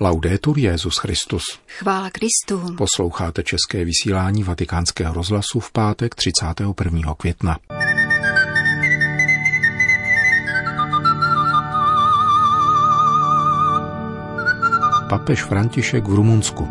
Laudetur Jezus Christus. Chvála Kristu. Posloucháte české vysílání Vatikánského rozhlasu v pátek 31. května. Papež František v Rumunsku.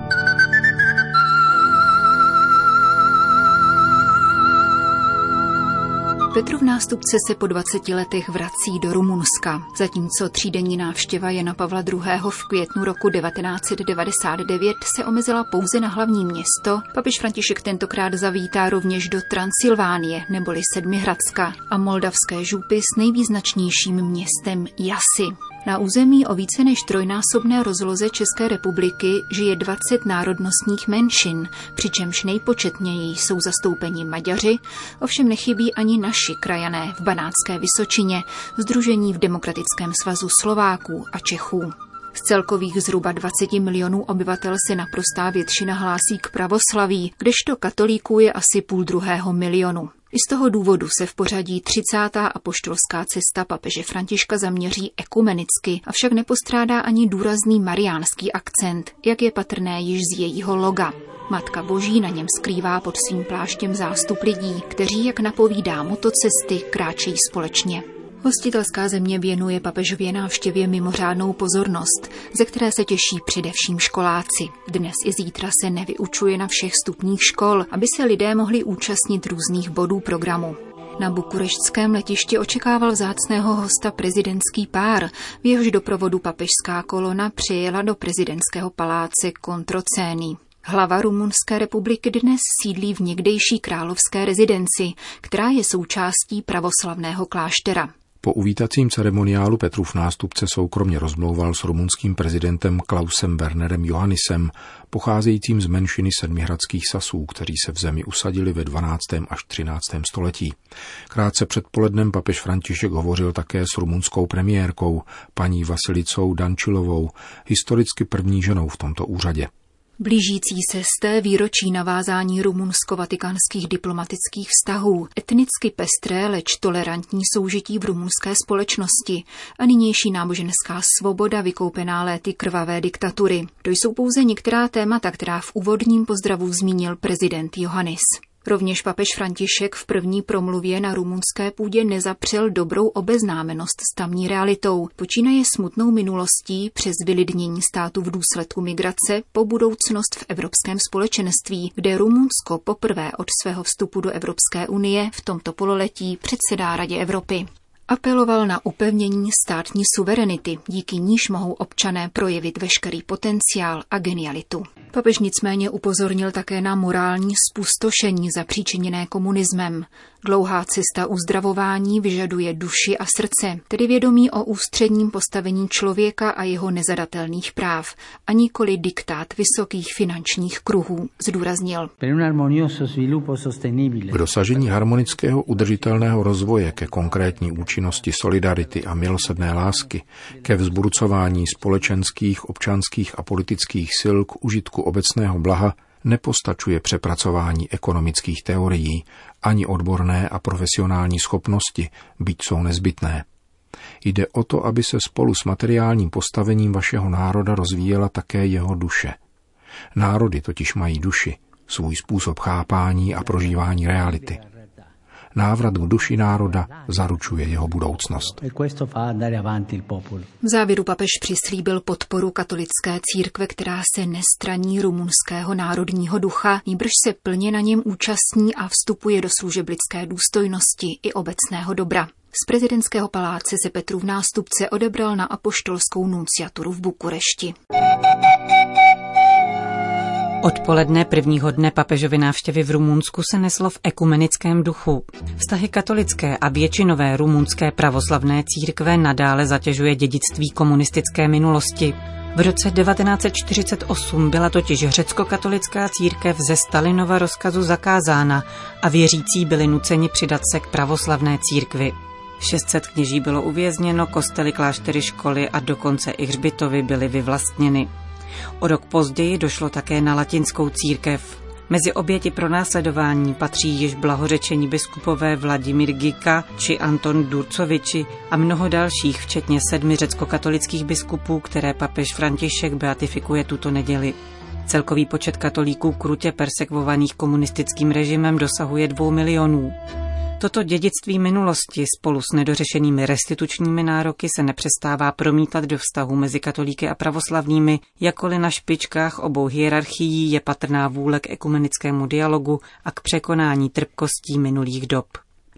Petrův nástupce se po 20 letech vrací do Rumunska. Zatímco třídenní návštěva Jana Pavla II. v květnu roku 1999 se omezila pouze na hlavní město, papež František tentokrát zavítá rovněž do Transylvánie neboli Sedmihradska a moldavské župy s nejvýznačnějším městem Jasy. Na území o více než trojnásobné rozloze České republiky žije 20 národnostních menšin, přičemž nejpočetněji jsou zastoupeni Maďaři, ovšem nechybí ani naši krajané v Banátské Vysočině, Združení v Demokratickém svazu Slováků a Čechů. Z celkových zhruba 20 milionů obyvatel se naprostá většina hlásí k pravoslaví, kdežto katolíků je asi půl druhého milionu. I z toho důvodu se v pořadí 30. apoštolská cesta papeže Františka zaměří ekumenicky, avšak nepostrádá ani důrazný mariánský akcent, jak je patrné již z jejího loga. Matka Boží na něm skrývá pod svým pláštěm zástup lidí, kteří, jak napovídá motocesty, kráčejí společně. Hostitelská země věnuje papežově návštěvě mimořádnou pozornost, ze které se těší především školáci. Dnes i zítra se nevyučuje na všech stupních škol, aby se lidé mohli účastnit různých bodů programu. Na bukureštském letišti očekával vzácného hosta prezidentský pár, v jehož doprovodu papežská kolona přijela do prezidentského paláce Kontrocény. Hlava Rumunské republiky dnes sídlí v někdejší královské rezidenci, která je součástí pravoslavného kláštera. Po uvítacím ceremoniálu Petrův nástupce soukromě rozmlouval s rumunským prezidentem Klausem Wernerem Johannisem, pocházejícím z menšiny sedmihradských sasů, kteří se v zemi usadili ve 12. až 13. století. Krátce před polednem papež František hovořil také s rumunskou premiérkou, paní Vasilicou Dančilovou, historicky první ženou v tomto úřadě. Blížící se z té výročí navázání rumunsko-vatikánských diplomatických vztahů, etnicky pestré, leč tolerantní soužití v rumunské společnosti a nynější náboženská svoboda vykoupená léty krvavé diktatury. To jsou pouze některá témata, která v úvodním pozdravu zmínil prezident Johannis. Rovněž papež František v první promluvě na rumunské půdě nezapřel dobrou obeznámenost s tamní realitou. Počínaje smutnou minulostí přes vylidnění státu v důsledku migrace po budoucnost v Evropském společenství, kde Rumunsko poprvé od svého vstupu do Evropské unie v tomto pololetí předsedá Radě Evropy. Apeloval na upevnění státní suverenity, díky níž mohou občané projevit veškerý potenciál a genialitu. Papež nicméně upozornil také na morální spustošení zapříčiněné komunismem. Dlouhá cesta uzdravování vyžaduje duši a srdce, tedy vědomí o ústředním postavení člověka a jeho nezadatelných práv, a nikoli diktát vysokých finančních kruhů, zdůraznil. K dosažení harmonického udržitelného rozvoje ke konkrétní účinnosti solidarity a milosedné lásky, ke vzburucování společenských, občanských a politických sil k užitku obecného blaha nepostačuje přepracování ekonomických teorií, ani odborné a profesionální schopnosti, byť jsou nezbytné. Jde o to, aby se spolu s materiálním postavením vašeho národa rozvíjela také jeho duše. Národy totiž mají duši, svůj způsob chápání a prožívání reality. Návrat k duši národa zaručuje jeho budoucnost. V závěru papež přislíbil podporu katolické církve, která se nestraní rumunského národního ducha, níbrž se plně na něm účastní a vstupuje do služeb lidské důstojnosti i obecného dobra. Z prezidentského paláce se Petru v nástupce odebral na apoštolskou nunciaturu v Bukurešti. Odpoledne prvního dne papežovy návštěvy v Rumunsku se neslo v ekumenickém duchu. Vztahy katolické a většinové rumunské pravoslavné církve nadále zatěžuje dědictví komunistické minulosti. V roce 1948 byla totiž řecko-katolická církev ze Stalinova rozkazu zakázána a věřící byli nuceni přidat se k pravoslavné církvi. 600 kněží bylo uvězněno, kostely, kláštery, školy a dokonce i hřbitovy byly vyvlastněny. O rok později došlo také na latinskou církev. Mezi oběti pro následování patří již blahořečení biskupové Vladimír Gika či Anton Durcoviči a mnoho dalších, včetně sedmi řecko-katolických biskupů, které papež František beatifikuje tuto neděli. Celkový počet katolíků krutě persekvovaných komunistickým režimem dosahuje dvou milionů. Toto dědictví minulosti spolu s nedořešenými restitučními nároky se nepřestává promítat do vztahu mezi katolíky a pravoslavnými, jakkoliv na špičkách obou hierarchií je patrná vůle k ekumenickému dialogu a k překonání trpkostí minulých dob.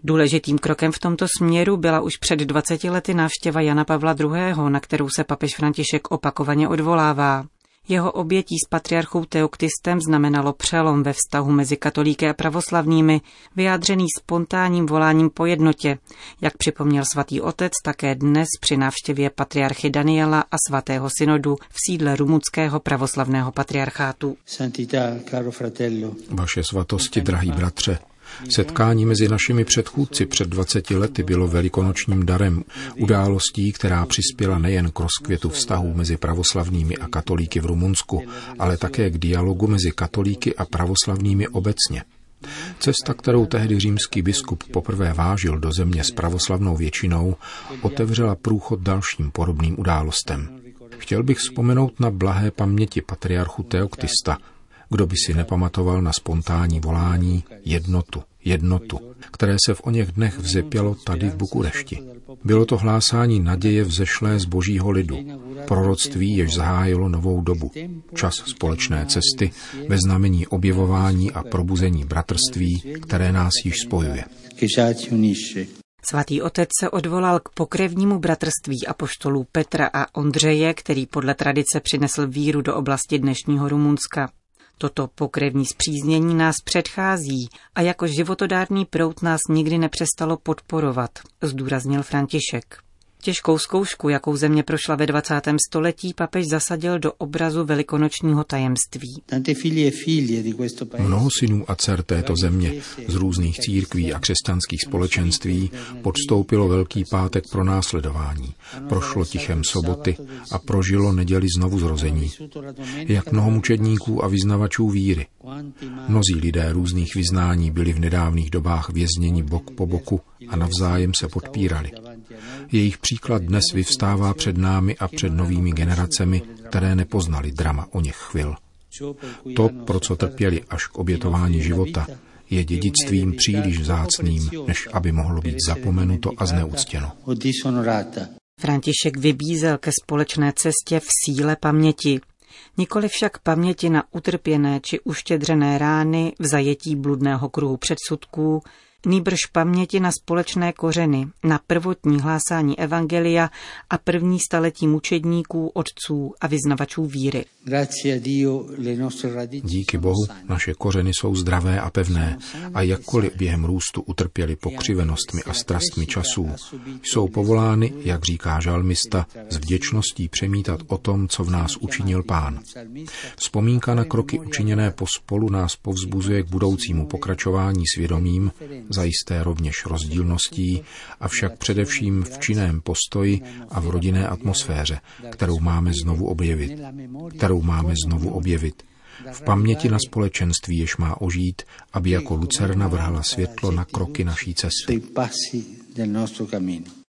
Důležitým krokem v tomto směru byla už před 20 lety návštěva Jana Pavla II., na kterou se papež František opakovaně odvolává. Jeho obětí s patriarchou Teoktistem znamenalo přelom ve vztahu mezi katolíky a pravoslavnými, vyjádřený spontánním voláním po jednotě, jak připomněl svatý otec také dnes při návštěvě patriarchy Daniela a svatého synodu v sídle rumunského pravoslavného patriarchátu. Vaše svatosti, drahý bratře, Setkání mezi našimi předchůdci před 20 lety bylo velikonočním darem, událostí, která přispěla nejen k rozkvětu vztahů mezi pravoslavnými a katolíky v Rumunsku, ale také k dialogu mezi katolíky a pravoslavnými obecně. Cesta, kterou tehdy římský biskup poprvé vážil do země s pravoslavnou většinou, otevřela průchod dalším podobným událostem. Chtěl bych vzpomenout na blahé paměti patriarchu Teoktista, kdo by si nepamatoval na spontánní volání jednotu, jednotu, které se v oněch dnech vzepělo tady v Bukurešti. Bylo to hlásání naděje vzešlé z božího lidu, proroctví, jež zahájilo novou dobu, čas společné cesty ve znamení objevování a probuzení bratrství, které nás již spojuje. Svatý otec se odvolal k pokrevnímu bratrství apoštolů Petra a Ondřeje, který podle tradice přinesl víru do oblasti dnešního Rumunska. Toto pokrevní zpříznění nás předchází a jako životodárný prout nás nikdy nepřestalo podporovat, zdůraznil František. Těžkou zkoušku, jakou země prošla ve 20. století, papež zasadil do obrazu velikonočního tajemství. E Mnoho synů a dcer této země z různých církví a křesťanských společenství podstoupilo Velký pátek pro následování, prošlo tichem soboty a prožilo neděli znovu zrození. Jak mnoho mučedníků a vyznavačů víry. Mnozí lidé různých vyznání byli v nedávných dobách vězněni bok po boku a navzájem se podpírali. Jejich příklad dnes vyvstává před námi a před novými generacemi, které nepoznali drama o něch chvil. To, pro co trpěli až k obětování života, je dědictvím příliš vzácným, než aby mohlo být zapomenuto a zneuctěno. František vybízel ke společné cestě v síle paměti, nikoli však paměti na utrpěné či uštědřené rány v zajetí bludného kruhu předsudků, nýbrž paměti na společné kořeny, na prvotní hlásání evangelia a první staletí mučedníků, otců a vyznavačů víry. Díky Bohu naše kořeny jsou zdravé a pevné a jakkoliv během růstu utrpěli pokřivenostmi a strastmi časů, jsou povolány, jak říká žalmista, s vděčností přemítat o tom, co v nás učinil Pán. Vzpomínka na kroky učiněné pospolu nás povzbuzuje k budoucímu pokračování svědomím, zajisté rovněž rozdílností, avšak především v činném postoji a v rodinné atmosféře, kterou máme znovu objevit, kterou máme znovu objevit, v paměti na společenství, jež má ožít, aby jako lucerna vrhala světlo na kroky naší cesty.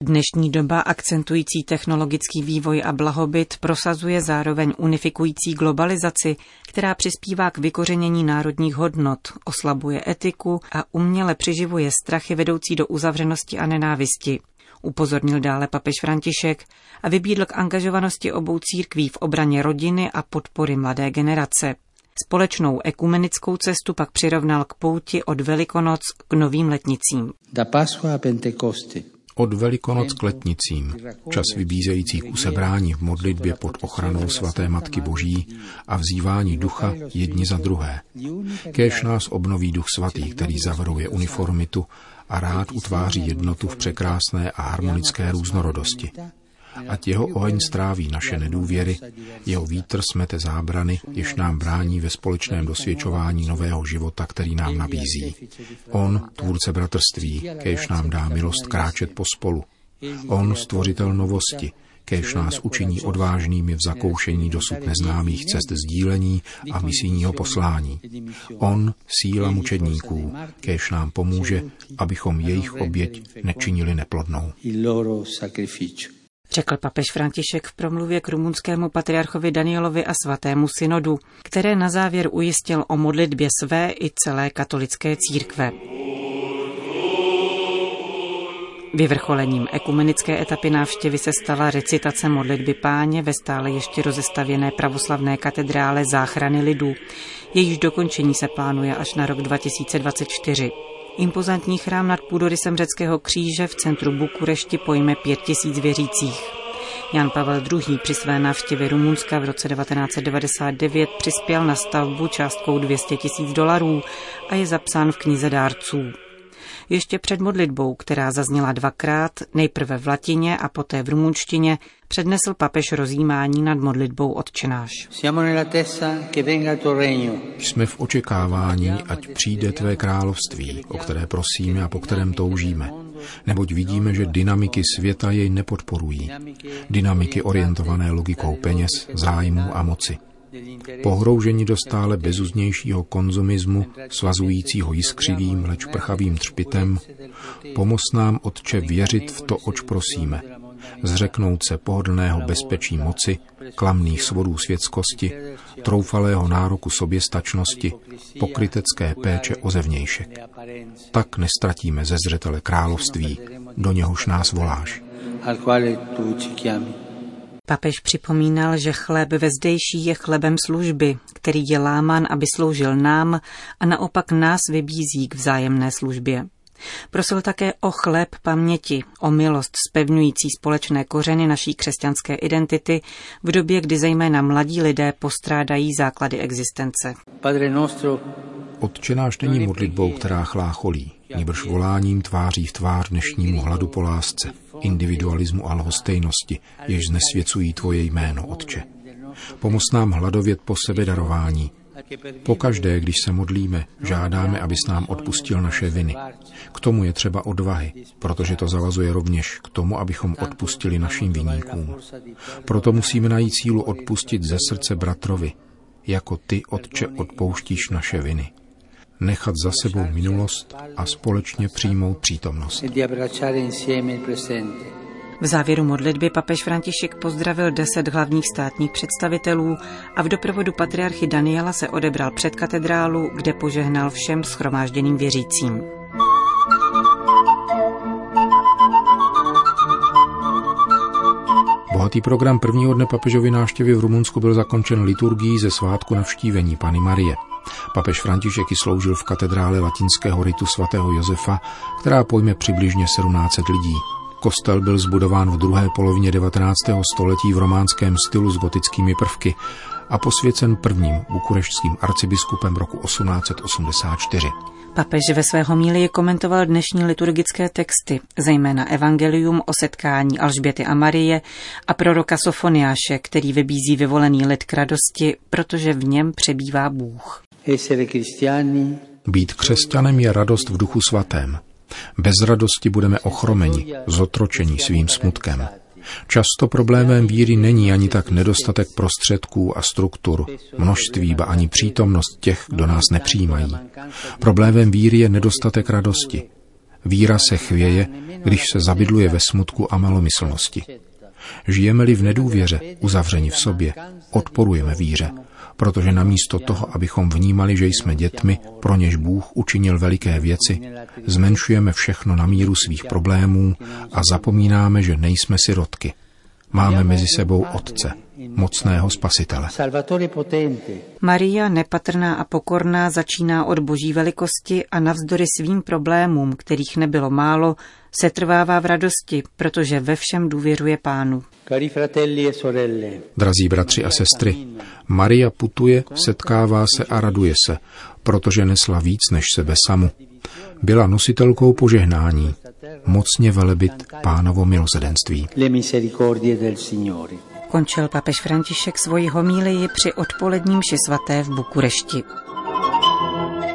Dnešní doba akcentující technologický vývoj a blahobyt prosazuje zároveň unifikující globalizaci, která přispívá k vykořenění národních hodnot, oslabuje etiku a uměle přiživuje strachy vedoucí do uzavřenosti a nenávisti. Upozornil dále papež František a vybídl k angažovanosti obou církví v obraně rodiny a podpory mladé generace. Společnou ekumenickou cestu pak přirovnal k pouti od Velikonoc k novým letnicím. Da Pasqua a Pentecoste od Velikonoc k letnicím, čas vybízející k usebrání v modlitbě pod ochranou svaté Matky Boží a vzývání ducha jedni za druhé. Kéž nás obnoví duch svatý, který zavruje uniformitu a rád utváří jednotu v překrásné a harmonické různorodosti. Ať jeho oheň stráví naše nedůvěry, jeho vítr smete zábrany, jež nám brání ve společném dosvědčování nového života, který nám nabízí. On, tvůrce bratrství, kež nám dá milost kráčet pospolu. On, stvořitel novosti, kéž nás učiní odvážnými v zakoušení dosud neznámých cest sdílení a misijního poslání. On, síla mučedníků, kéž nám pomůže, abychom jejich oběť nečinili neplodnou. Řekl papež František v promluvě k rumunskému patriarchovi Danielovi a svatému synodu, které na závěr ujistil o modlitbě své i celé katolické církve. Vyvrcholením ekumenické etapy návštěvy se stala recitace modlitby páně ve stále ještě rozestavěné pravoslavné katedrále záchrany lidů. Jejíž dokončení se plánuje až na rok 2024. Impozantní chrám nad půdorysem řeckého kříže v centru Bukurešti pojme pět tisíc věřících. Jan Pavel II. při své návštěvě Rumunska v roce 1999 přispěl na stavbu částkou 200 tisíc dolarů a je zapsán v knize dárců. Ještě před modlitbou, která zazněla dvakrát, nejprve v latině a poté v rumunštině, přednesl papež rozjímání nad modlitbou odčenáš. Jsme v očekávání, ať přijde tvé království, o které prosíme a po kterém toužíme. Neboť vidíme, že dynamiky světa jej nepodporují. Dynamiky orientované logikou peněz, zájmu a moci. Pohroužení do stále bezuznějšího konzumismu, svazujícího jiskřivým, leč prchavým třpitem, pomoz nám, Otče, věřit v to, oč prosíme, zřeknout se pohodlného bezpečí moci, klamných svodů světskosti, troufalého nároku soběstačnosti, pokrytecké péče o zevnějšek. Tak nestratíme ze zřetele království, do něhož nás voláš. Papež připomínal, že chléb ve zdejší je chlebem služby, který je láman, aby sloužil nám a naopak nás vybízí k vzájemné službě. Prosil také o chléb paměti, o milost spevňující společné kořeny naší křesťanské identity v době, kdy zejména mladí lidé postrádají základy existence. Otče náš není modlitbou, která chlácholí, níbrž voláním tváří v tvář dnešnímu hladu po lásce, individualismu a lhostejnosti, jež znesvěcují tvoje jméno, Otče. Pomoz nám hladovět po sebedarování. Pokaždé, když se modlíme, žádáme, abys nám odpustil naše viny. K tomu je třeba odvahy, protože to zavazuje rovněž k tomu, abychom odpustili našim viníkům. Proto musíme najít sílu odpustit ze srdce bratrovi, jako ty, Otče, odpouštíš naše viny nechat za sebou minulost a společně přijmout přítomnost. V závěru modlitby papež František pozdravil deset hlavních státních představitelů a v doprovodu patriarchy Daniela se odebral před katedrálu, kde požehnal všem schromážděným věřícím. Bohatý program prvního dne papežovy návštěvy v Rumunsku byl zakončen liturgií ze svátku navštívení Pany Marie. Papež František ji sloužil v katedrále latinského ritu svatého Josefa, která pojme přibližně 17 lidí. Kostel byl zbudován v druhé polovině 19. století v románském stylu s gotickými prvky a posvěcen prvním bukureštským arcibiskupem roku 1884. Papež ve své homílii komentoval dnešní liturgické texty, zejména Evangelium o setkání Alžběty a Marie a proroka Sofoniáše, který vybízí vyvolený lid k radosti, protože v něm přebývá Bůh. Být křesťanem je radost v duchu svatém. Bez radosti budeme ochromeni, zotročeni svým smutkem. Často problémem víry není ani tak nedostatek prostředků a struktur, množství, ba ani přítomnost těch, kdo nás nepřijímají. Problémem víry je nedostatek radosti. Víra se chvěje, když se zabydluje ve smutku a malomyslnosti. Žijeme-li v nedůvěře, uzavřeni v sobě, odporujeme víře protože namísto toho, abychom vnímali, že jsme dětmi, pro něž Bůh učinil veliké věci, zmenšujeme všechno na míru svých problémů a zapomínáme, že nejsme sirotky. Máme mezi sebou Otce, mocného spasitele. Maria, nepatrná a pokorná, začíná od boží velikosti a navzdory svým problémům, kterých nebylo málo, se trvává v radosti, protože ve všem důvěřuje pánu. E Drazí bratři a sestry, Maria putuje, setkává se a raduje se, protože nesla víc než sebe samu. Byla nositelkou požehnání, mocně velebit pánovo milosedenství. Končil papež František svoji homílii při odpoledním ši svaté v Bukurešti.